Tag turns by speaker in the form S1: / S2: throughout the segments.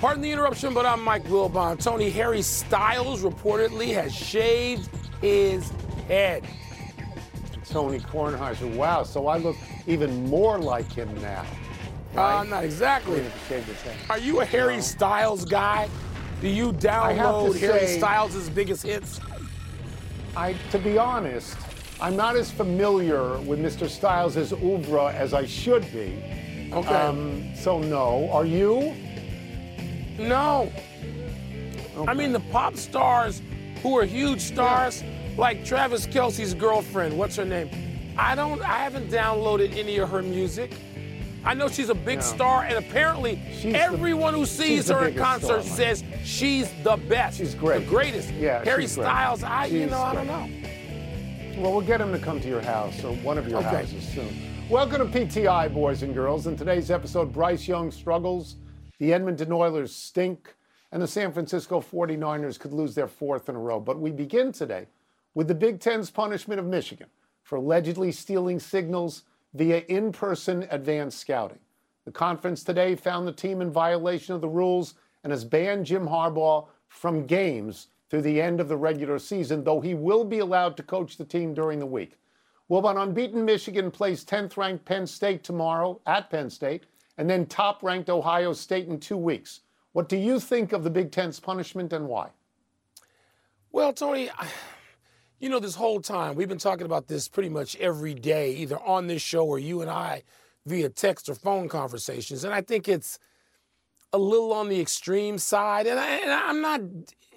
S1: Pardon the interruption, but I'm Mike Wilbon. Tony Harry Styles reportedly has shaved his head.
S2: Tony Kornheiser. Wow, so I look even more like him now.
S1: Right? Uh, not exactly. Are you a Harry no. Styles guy? Do you download Harry say, Styles' biggest hits?
S2: I, to be honest, I'm not as familiar with Mr. Styles' oeuvre as I should be.
S1: Okay. Um,
S2: so no. Are you?
S1: No. Okay. I mean, the pop stars who are huge stars, yeah. like Travis Kelce's girlfriend, what's her name? I don't, I haven't downloaded any of her music. I know she's a big star, and apparently she's everyone the, who sees her in concert star, says she's the best.
S2: She's great.
S1: The greatest.
S2: Yeah.
S1: Harry Styles, I, you know, I don't know.
S2: Well, we'll get him to come to your house or one of your okay. houses soon. Welcome to PTI, boys and girls. In today's episode, Bryce Young struggles the Edmonton Oilers stink, and the San Francisco 49ers could lose their fourth in a row. But we begin today with the Big Ten's punishment of Michigan for allegedly stealing signals via in person advanced scouting. The conference today found the team in violation of the rules and has banned Jim Harbaugh from games through the end of the regular season, though he will be allowed to coach the team during the week. Well, but unbeaten Michigan plays 10th ranked Penn State tomorrow at Penn State and then top ranked Ohio State in two weeks. What do you think of the Big Ten's punishment and why?
S1: Well, Tony, you know, this whole time we've been talking about this pretty much every day, either on this show or you and I via text or phone conversations. And I think it's a little on the extreme side. And, I, am not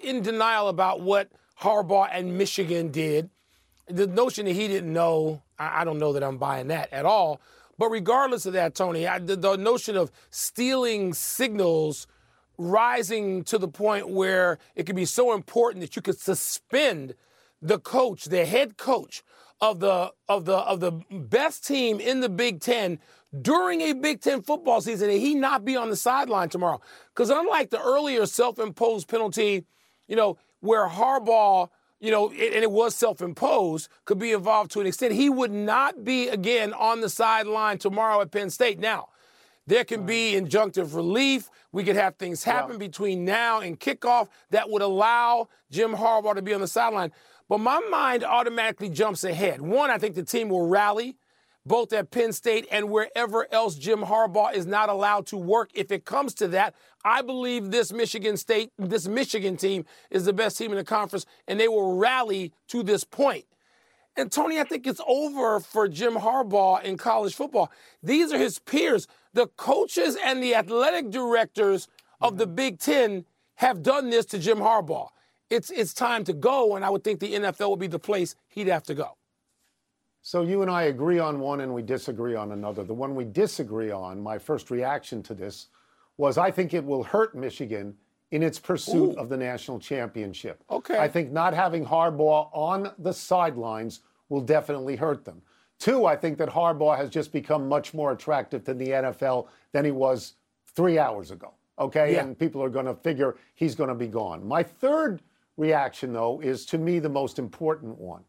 S1: in denial about what Harbaugh and Michigan did. The notion that he didn't know, I, I don't know that I'm buying that at all. But regardless of that, Tony, I, the, the notion of stealing signals rising to the point where it could be so important that you could suspend the coach, the head coach of the of the of the best team in the Big Ten during a Big Ten football season, and he not be on the sideline tomorrow. Because unlike the earlier self-imposed penalty, you know, where Harbaugh you know, and it was self imposed, could be involved to an extent. He would not be, again, on the sideline tomorrow at Penn State. Now, there can be injunctive relief. We could have things happen yeah. between now and kickoff that would allow Jim Harbaugh to be on the sideline. But my mind automatically jumps ahead. One, I think the team will rally both at Penn State and wherever else Jim Harbaugh is not allowed to work if it comes to that. I believe this Michigan State, this Michigan team is the best team in the conference, and they will rally to this point. And Tony, I think it's over for Jim Harbaugh in college football. These are his peers. The coaches and the athletic directors of the Big Ten have done this to Jim Harbaugh. It's, it's time to go, and I would think the NFL would be the place he'd have to go.
S2: So you and I agree on one and we disagree on another. The one we disagree on, my first reaction to this was I think it will hurt Michigan in its pursuit Ooh. of the national championship.
S1: Okay.
S2: I think not having Harbaugh on the sidelines will definitely hurt them. Two, I think that Harbaugh has just become much more attractive to the NFL than he was three hours ago. Okay. Yeah. And people are going to figure he's going to be gone. My third reaction, though, is to me the most important one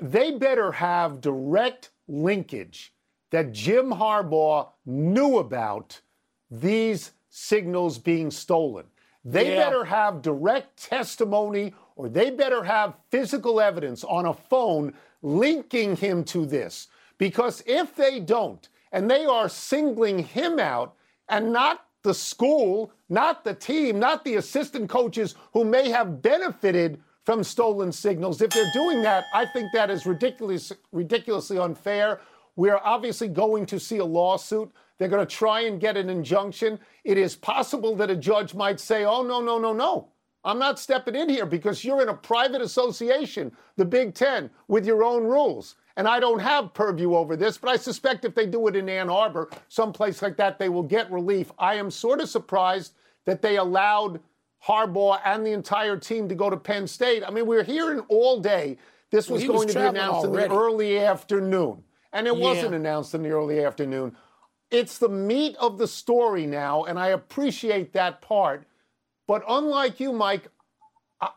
S2: they better have direct linkage that Jim Harbaugh knew about these signals being stolen. They yeah. better have direct testimony or they better have physical evidence on a phone linking him to this. Because if they don't, and they are singling him out and not the school, not the team, not the assistant coaches who may have benefited from stolen signals. If they're doing that, I think that is ridiculous, ridiculously unfair. We're obviously going to see a lawsuit. They're going to try and get an injunction. It is possible that a judge might say, oh, no, no, no, no. I'm not stepping in here because you're in a private association, the Big Ten, with your own rules. And I don't have purview over this, but I suspect if they do it in Ann Arbor, someplace like that, they will get relief. I am sort of surprised that they allowed Harbaugh and the entire team to go to Penn State. I mean, we are hearing all day this was
S1: well,
S2: going
S1: was
S2: to be announced
S1: already.
S2: in the early afternoon. And it
S1: yeah.
S2: wasn't announced in the early afternoon. It's the meat of the story now, and I appreciate that part. But unlike you, Mike,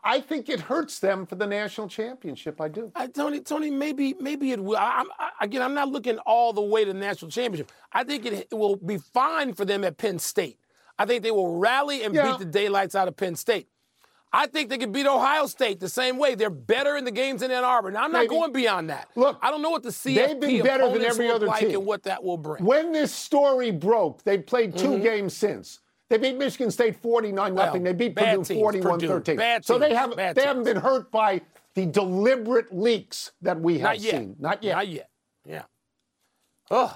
S2: I think it hurts them for the national championship. I do.
S1: I, Tony, Tony, maybe, maybe it will. I, I, again, I'm not looking all the way to the national championship. I think it, it, will be fine for them at Penn State. I think they will rally and
S2: yeah.
S1: beat the daylights out of Penn State. I think they can beat Ohio State the same way. They're better in the games in Ann Arbor. Now, I'm not going beyond that.
S2: Look,
S1: I don't know what the CFP
S2: they've been better than every other
S1: like
S2: team.
S1: and what that will bring.
S2: When this story broke, they played 2
S1: Mm-hmm.
S2: games since. They beat Michigan State 49
S1: Well,
S2: nothing. They beat Purdue 41 13. So they haven't they haven't been hurt by the deliberate leaks that we have
S1: Not
S2: seen. Not yet.
S1: Not yet. Yeah. Ugh.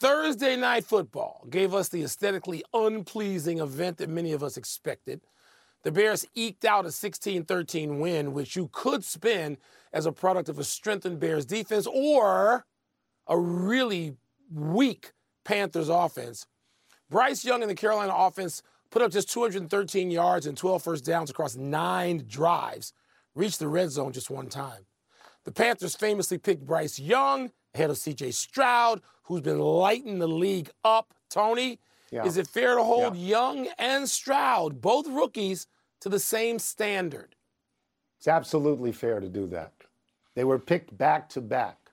S1: Thursday night football gave us the aesthetically unpleasing event that many of us expected. The Bears eked out a 16 13 win, which you could spin as a product of a strengthened Bears defense or a really weak Panthers offense. Bryce Young and the Carolina offense put up just 213 yards and 12 first downs across nine drives, reached the red zone just one time. The Panthers famously picked Bryce Young ahead of CJ Stroud, who's been lighting the league up. Tony,
S2: Yeah.
S1: is it fair to hold
S2: Yeah.
S1: Young and Stroud, both rookies, to the same standard?
S2: It's absolutely fair to do that. They were picked back to back.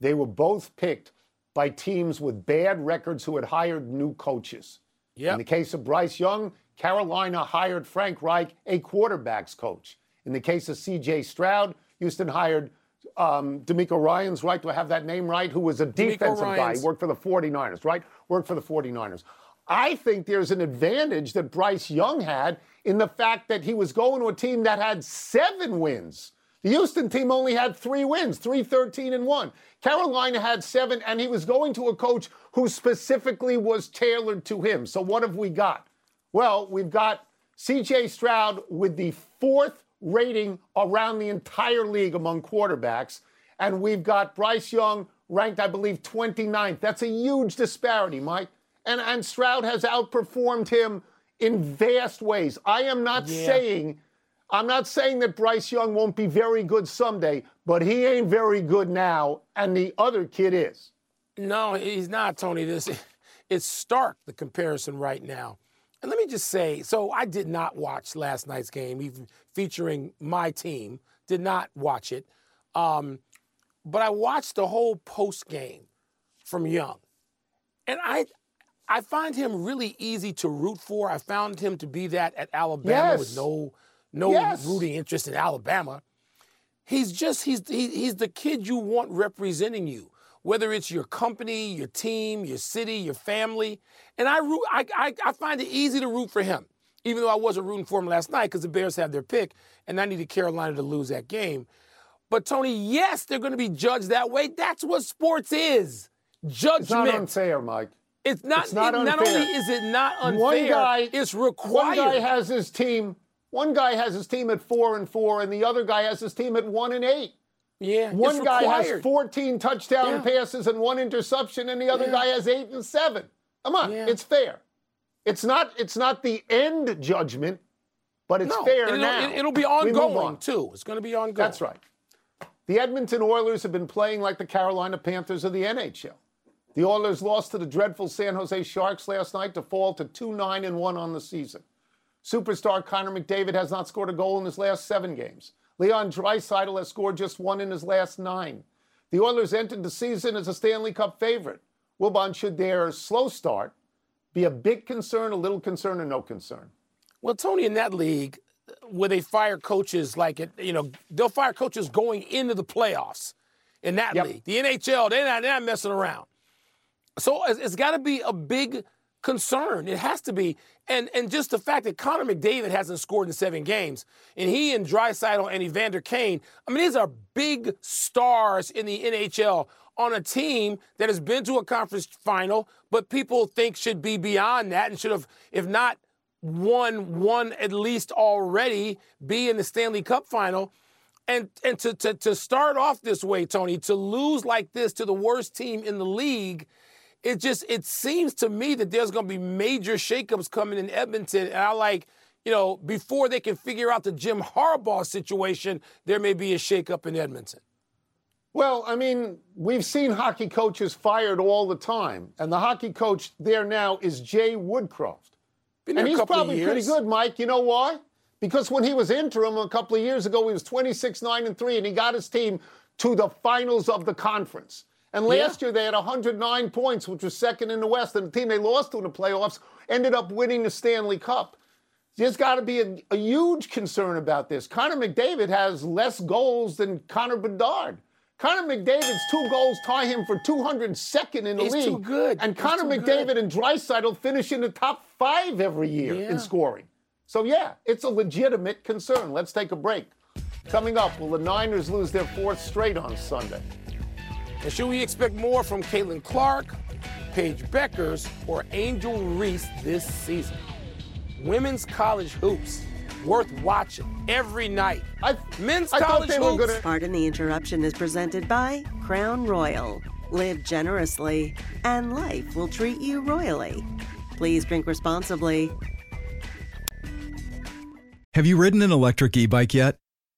S2: They were both picked by teams with bad records who had hired new coaches. In the case of Bryce Young, Carolina hired Frank Reich, a quarterbacks coach. In the case of CJ Stroud, Houston hired um, DeMeco Ryans, right? Do I have that name right? Who was a defensive guy. He worked for the 49ers, right? Worked for the 49ers. I think there's an advantage that Bryce Young had in the fact that he was going to a team that had seven wins. The Houston team only had three wins, 3 13 and 1. Carolina had seven, and he was going to a coach who specifically was tailored to him. So, what have we got? Well, we've got CJ Stroud with the fourth rating around the entire league among quarterbacks. And we've got Bryce Young ranked, I believe, 29th. That's a huge disparity, Mike. And, and Stroud has outperformed him in vast ways. I am not
S1: Yeah.
S2: saying I'm not saying that Bryce Young won't be very good someday, but he ain't very good now, and the other kid is.
S1: No, he's not, Tony. This it's stark the comparison right now. And let me just say, so I did not watch last night's game, even featuring my team. Did not watch it, um, but I watched the whole post game from Young, and I. I find him really easy to root for. I found him to be that at Alabama
S2: Yes.
S1: with no no
S2: Yes.
S1: rooting interest in Alabama. He's just he's he, he's the kid you want representing you, whether it's your company, your team, your city, your family. And I root I I, I find it easy to root for him, even though I wasn't rooting for him last night because the Bears have their pick and I needed Carolina to lose that game. But Tony, yes, they're going to be judged that way. That's what sports is. Judgment.
S2: It's not unfair, Mike.
S1: It's not.
S2: It's not
S1: it- not only is it not unfair,
S2: One guy,
S1: it's
S2: One
S1: required.
S2: guy has his team. One guy has his team at four and four, and the other guy has his team at one and eight.
S1: Yeah,
S2: One guy has 14 touchdown
S1: Yeah.
S2: passes and one interception, and the other
S1: Yeah.
S2: guy has eight and seven. Come on,
S1: Yeah.
S2: it's fair. It's not. It's not the end judgment, but it's
S1: no,
S2: fair now.
S1: it'll, it'll be ongoing
S2: on.
S1: too. It's going to be ongoing.
S2: That's right. The Edmonton Oilers have been playing like the Carolina Panthers of the NHL. The Oilers lost to the dreadful San Jose Sharks last night to fall to 2 9 and 1 on the season. Superstar Connor McDavid has not scored a goal in his last seven games. Leon Draisaitl has scored just one in his last nine. The Oilers entered the season as a Stanley Cup favorite. Wilbon, should their slow start be a big concern, a little concern, or no concern?
S1: Well, Tony, in that league, where they fire coaches like it, you know, they'll fire coaches going into the playoffs. In that
S2: Yep.
S1: league, the NHL, they're not, they're not messing around. So it's, it's got to be a big concern. It has to be, and and just the fact that Connor McDavid hasn't scored in seven games, and he and Draisaitl and Evander Kane, I mean, these are big stars in the NHL on a team that has been to a conference final, but people think should be beyond that and should have, if not won one at least already, be in the Stanley Cup final. And and to, to to start off this way, Tony, to lose like this to the worst team in the league, it just it seems to me that there's going to be major shakeups coming in Edmonton. And I like, you know, before they can figure out the Jim Harbaugh situation, there may be a shakeup in Edmonton.
S2: Well, I mean, we've seen hockey coaches fired all the time, and the hockey coach there now is Jay Woodcroft. and he's probably pretty good, Mike. You know why? Because when he was interim a couple of years ago, he was 26 9 and 3, and he got his team to the finals of the conference. And last yeah. year they had 109 points, which was second in the West, and the team they lost to in the playoffs ended up winning the Stanley Cup. There's got to be a, a, huge concern about this. Connor McDavid has less goals than Connor Bedard. Connor McDavid's two goals tie him for 202nd in the
S1: He's
S2: league.
S1: Too good.
S2: And
S1: He's
S2: Connor McDavid good. and Draisaitl finish in the top five every year yeah. in scoring. So, yeah, it's a legitimate concern. Let's take a break. Coming up, will the Niners lose their fourth straight on Sunday?
S1: And should we expect more from Caitlin Clark, Paige Bueckers, or Angel Reese this season? Women's college hoops worth watching every night. I, Men's I college hoops. Gonna...
S3: Pardon the interruption is presented by Crown Royal. Live generously, and life will treat you royally. Please drink responsibly.
S4: Have you ridden an electric e bike yet?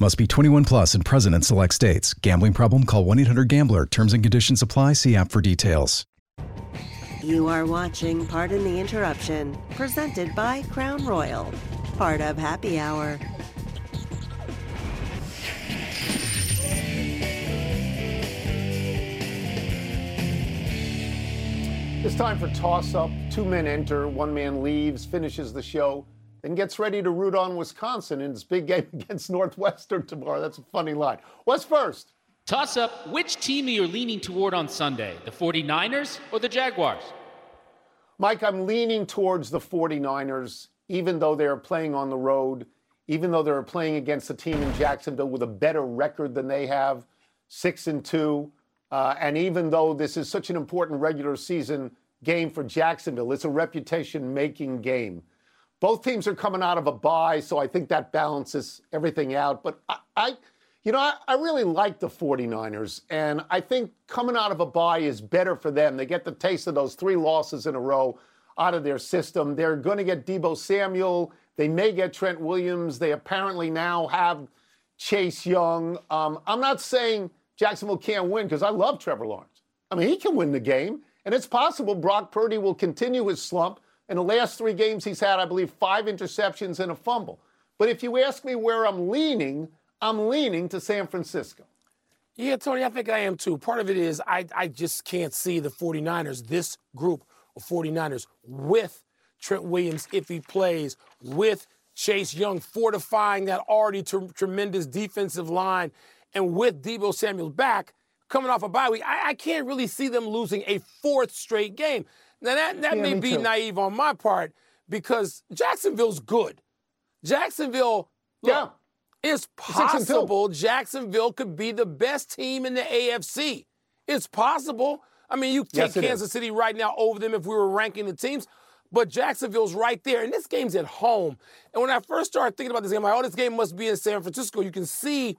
S4: Must be 21 plus and present in select states. Gambling problem? Call 1 800 GAMBLER. Terms and conditions apply. See app for details.
S3: You are watching Pardon the Interruption, presented by Crown Royal, part of Happy Hour.
S2: It's time for toss up. Two men enter, one man leaves, finishes the show and gets ready to root on Wisconsin in its big game against Northwestern tomorrow. That's a funny line. What's first?
S5: Toss up which team are you leaning toward on Sunday, the 49ers or the Jaguars?
S2: Mike, I'm leaning towards the 49ers, even though they're playing on the road, even though they're playing against a team in Jacksonville with a better record than they have, six and two. Uh, and even though this is such an important regular season game for Jacksonville, it's a reputation making game. Both teams are coming out of a bye, so I think that balances everything out. But I, I you know, I, I, really like the 49ers, and I think coming out of a bye is better for them. They get the taste of those three losses in a row out of their system. They're going to get Debo Samuel. They may get Trent Williams. They apparently now have Chase Young. Um, I'm not saying Jacksonville can't win because I love Trevor Lawrence. I mean, he can win the game, and it's possible Brock Purdy will continue his slump in the last three games, he's had, I believe, five interceptions and a fumble. But if you ask me where I'm leaning, I'm leaning to San Francisco.
S1: Yeah, Tony, I think I am too. Part of it is I, I just can't see the 49ers, this group of 49ers, with Trent Williams if he plays, with Chase Young fortifying that already tremendous defensive line, and with Debo Samuel back coming off a bye week. I, I can't really see them losing a fourth straight game. Now that that yeah, may be too. naive on my part because Jacksonville's good. Jacksonville, look, yeah. it's possible Jacksonville could be the best team in the AFC. It's possible. I mean, you take yes, Kansas is. City right now over them if we were ranking the teams. but Jacksonville's right there. And this game's at home. And when I first started thinking about this game, I'm like, oh, this game must be in San Francisco. You can see,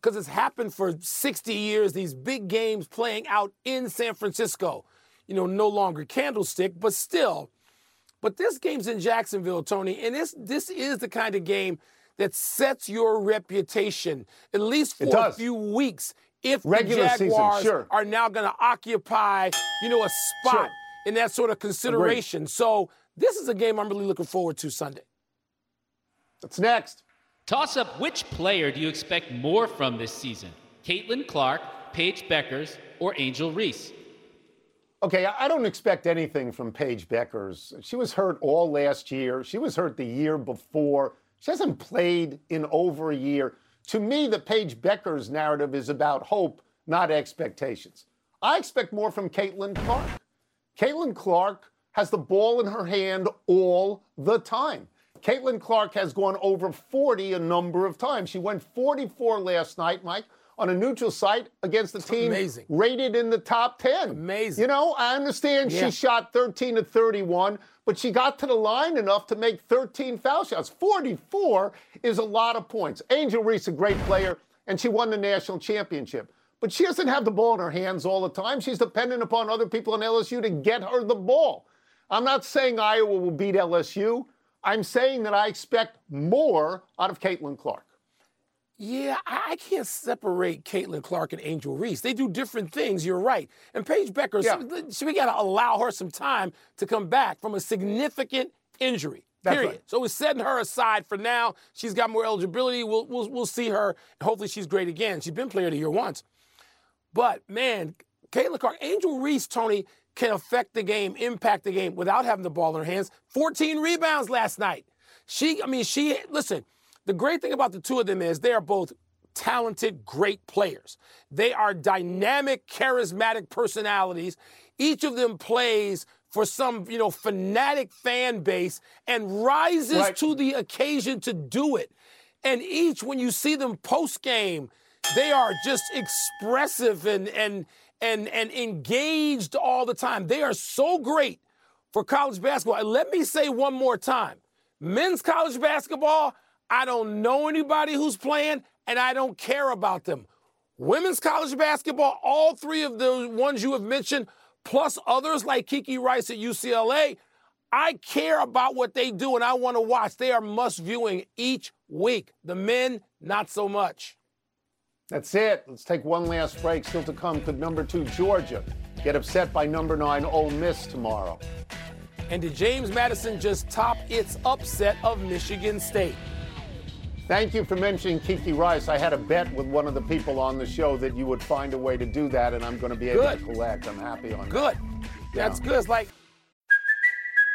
S1: because it's happened for 60 years, these big games playing out in San Francisco. You know, no longer candlestick, but still. But this game's in Jacksonville, Tony, and this this is the kind of game that sets your reputation, at least for a few weeks, if
S2: Regular
S1: the Jaguars
S2: season, sure.
S1: are now going to occupy, you know, a spot
S2: Sure.
S1: in that sort of consideration. So this is a game I'm really looking forward to Sunday.
S2: What's next?
S5: Toss up which player do you expect more from this season? Caitlin Clark, Paige Bueckers, or Angel Reese?
S2: Okay, I don't expect anything from Paige Bueckers. She was hurt all last year. She was hurt the year before. She hasn't played in over a year. To me, the Paige Bueckers narrative is about hope, not expectations. I expect more from Caitlin Clark. Caitlin Clark has the ball in her hand all the time. Caitlin Clark has gone over 40 a number of times. She went 44 last night, Mike, on a neutral site against the team
S1: Amazing.
S2: rated in the top 10.
S1: Amazing.
S2: You know, I understand
S1: Yeah.
S2: she shot 13 to 31, but she got to the line enough to make 13 foul shots. 44 is a lot of points. Angel Reese, a great player, and she won the national championship. But she doesn't have the ball in her hands all the time. She's dependent upon other people in LSU to get her the ball. I'm not saying Iowa will beat LSU. I'm saying that I expect more out of Caitlin Clark.
S1: Yeah, I can't separate Caitlin Clark and Angel Reese. They do different things. You're right. And Paige Becker,
S2: Yeah.
S1: so we got to allow her some time to come back from a significant injury.
S2: That's
S1: Period.
S2: right.
S1: So we're setting her aside for now. She's got more eligibility. We'll, we'll, we'll see her. Hopefully, she's great again. She's been player of the year once. But man, Caitlin Clark, Angel Reese, Tony, can affect the game, impact the game without having the ball in her hands. 14 rebounds last night. She, I mean, she, listen, the great thing about the two of them is they are both talented, great players. They are dynamic, charismatic personalities. Each of them plays for some, you know, fanatic fan base and rises
S2: Right.
S1: to the occasion to do it. And each, when you see them post game, they are just expressive and and and and engaged all the time. They are so great for college basketball. And let me say one more time: men's college basketball. I don't know anybody who's playing, and I don't care about them. Women's college basketball, all three of the ones you have mentioned, plus others like Kiki Rice at UCLA, I care about what they do and I want to watch. They are must viewing each week. The men, not so much.
S2: That's it. Let's take one last break. Still to come, could number two Georgia get upset by number nine Ole Miss tomorrow?
S1: And did James Madison just top its upset of Michigan State?
S2: Thank you for mentioning Kiki Rice. I had a bet with one of the people on the show that you would find a way to do that, and I'm going to be able
S1: Good.
S2: to collect. I'm happy on
S1: Good. That's good. It's like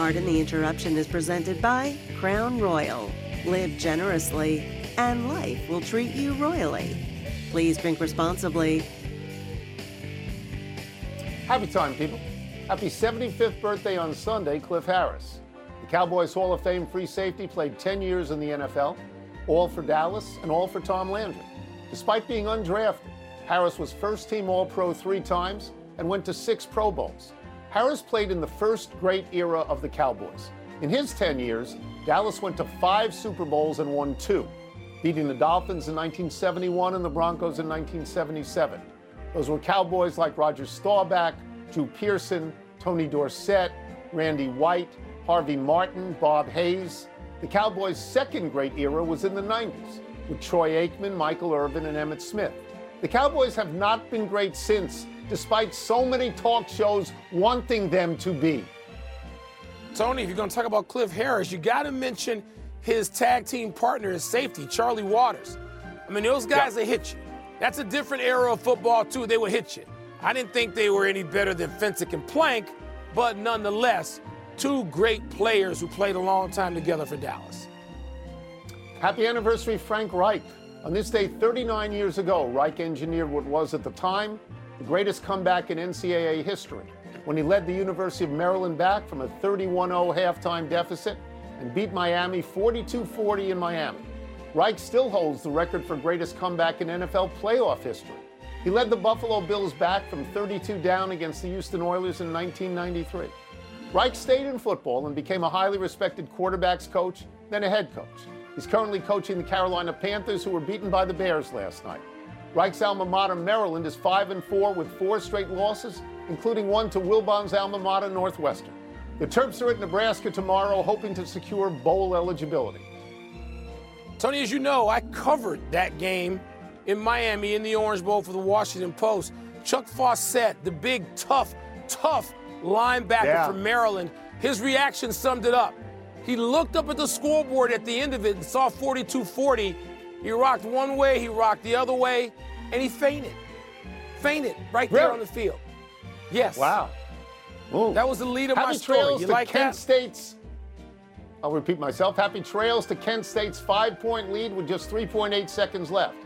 S3: Pardon the interruption is presented by Crown Royal. Live generously, and life will treat you royally. Please drink responsibly.
S2: Happy time, people. Happy 75th birthday on Sunday, Cliff Harris. The Cowboys Hall of Fame free safety played 10 years in the NFL, all for Dallas and all for Tom Landry. Despite being undrafted, Harris was first team All Pro three times and went to six Pro Bowls. Harris played in the first great era of the Cowboys. In his 10 years, Dallas went to five Super Bowls and won two, beating the Dolphins in 1971 and the Broncos in 1977. Those were Cowboys like Roger Staubach, Drew Pearson, Tony Dorsett, Randy White, Harvey Martin, Bob Hayes. The Cowboys' second great era was in the 90s with Troy Aikman, Michael Irvin, and Emmitt Smith. The Cowboys have not been great since, despite so many talk shows wanting them to be.
S1: Tony, if you're going to talk about Cliff Harris, you got to mention his tag team partner, his safety, Charlie Waters. I mean, those guys that hit you. That's a different era of football, too. They would hit you. I didn't think they were any better than Fencik and Plank, but nonetheless, two great players who played a long time together for Dallas.
S2: Happy anniversary, Frank Reich. On this day 39 years ago, Reich engineered what was at the time the greatest comeback in NCAA history when he led the University of Maryland back from a 31 0 halftime deficit and beat Miami 42 40 in Miami. Reich still holds the record for greatest comeback in NFL playoff history. He led the Buffalo Bills back from 32 down against the Houston Oilers in 1993. Reich stayed in football and became a highly respected quarterbacks coach, then a head coach. He's currently coaching the Carolina Panthers, who were beaten by the Bears last night. Reich's alma mater, Maryland, is 5 and 4 with four straight losses, including one to Wilbon's alma mater, Northwestern. The Terps are at Nebraska tomorrow, hoping to secure bowl eligibility.
S1: Tony, as you know, I covered that game in Miami in the Orange Bowl for the Washington Post. Chuck Faucette, the big, tough, tough linebacker yeah. from Maryland, his reaction summed it up. He looked up at the scoreboard at the end of it and saw 42 40. He rocked one way, he rocked the other way, and he fainted. Fainted right there
S2: really?
S1: on the field. Yes.
S2: Wow.
S1: Ooh. That was the lead of
S2: Happy
S1: my story.
S2: Trails
S1: you
S2: to
S1: like
S2: Kent
S1: that?
S2: State's. I'll repeat myself. Happy trails to Kent State's five-point lead with just 3.8 seconds left.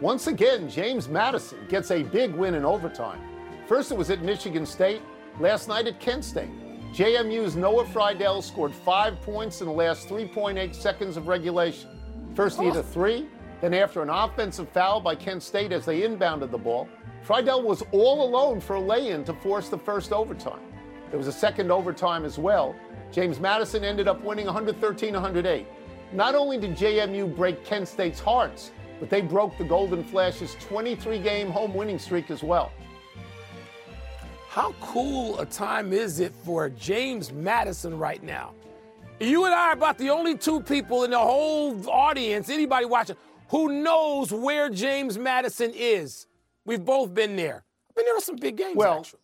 S2: Once again, James Madison gets a big win in overtime. First, it was at Michigan State. Last night at Kent State. JMU's Noah Freidel scored five points in the last 3.8 seconds of regulation. First, he hit a three. Then, after an offensive foul by Kent State as they inbounded the ball, Freidel was all alone for a lay in to force the first overtime. There was a second overtime as well. James Madison ended up winning 113 108. Not only did JMU break Kent State's hearts, but they broke the Golden Flash's 23 game home winning streak as well.
S1: How cool a time is it for James Madison right now? You and I are about the only two people in the whole audience, anybody watching, who knows where James Madison is. We've both been there. I've been there for some big games,
S2: well,
S1: actually.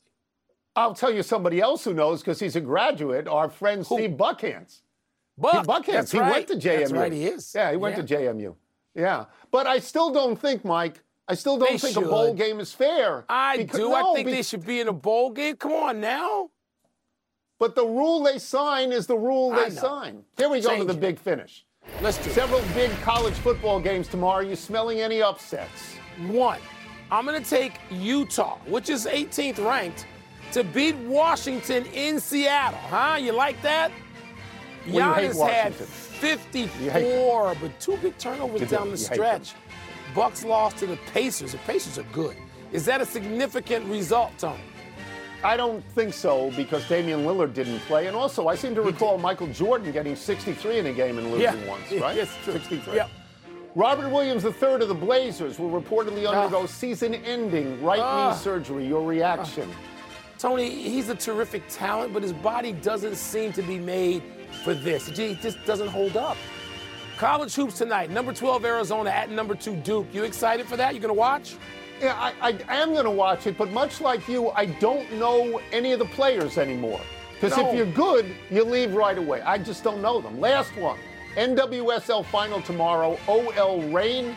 S2: I'll tell you somebody else who knows because he's a graduate, our friend
S1: Who?
S2: Steve Buckhantz.
S1: Buck,
S2: Steve Buckhantz,
S1: that's
S2: he
S1: right.
S2: went to JMU.
S1: That's right, he is.
S2: Yeah, he went
S1: Yeah.
S2: to JMU. Yeah. But I still don't think, Mike, I still don't
S1: They
S2: think a bowl game is fair.
S1: I
S2: Because-
S1: do.
S2: no,
S1: I think
S2: be-
S1: they should be in a bowl game. Come on now.
S2: But the rule they sign is the rule they sign. Here we go
S1: Change
S2: to the
S1: it.
S2: big finish.
S1: Let's do it.
S2: Several big college football games tomorrow. Are you smelling any upsets?
S1: One, I'm going to take Utah, which is 18th ranked, to beat Washington in Seattle. Huh? You like that?
S2: Well, you
S1: Giannis had
S2: Washington.
S1: 54, but two big turnovers
S2: You do.
S1: down the
S2: You
S1: stretch. Bucks lost to the Pacers. The Pacers are good. Is that a significant result, Tony?
S2: I don't think so because Damian Lillard didn't play. And also, I seem to recall Michael Jordan getting 63 in a game and losing
S1: Yeah.
S2: once, right?
S1: yes, true.
S2: 63.
S1: Yep.
S2: Robert Williams III of the Blazers will reportedly
S1: Ah.
S2: undergo season-ending right
S1: Ah.
S2: knee surgery. Your reaction?
S1: Tony, he's a terrific talent, but his body doesn't seem to be made for this. He just doesn't hold up. College hoops tonight. Number 12 Arizona at number 2 Duke. You excited for that? You going to watch?
S2: Yeah, I, I am going to watch it, but much like you, I don't know any of the players anymore. Because
S1: No.
S2: if you're good, you leave right away. I just don't know them. Last one, NWSL final tomorrow. OL Reign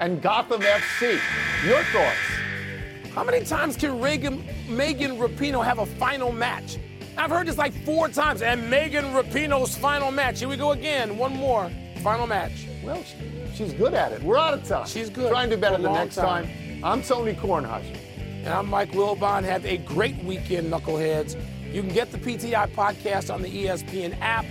S2: and Gotham FC. Your thoughts?
S1: How many times can Reagan, Megan Rapinoe have a final match? I've heard this like four times. And Megan Rapinoe's final match. Here we go again. One more. Final match.
S2: Well, she, she's good at it. We're out of time.
S1: She's good.
S2: Try and do better the next
S1: time.
S2: time. I'm Tony Kornheiser.
S1: And I'm Mike Wilbon. Have a great weekend, Knuckleheads. You can get the PTI podcast on the ESPN app.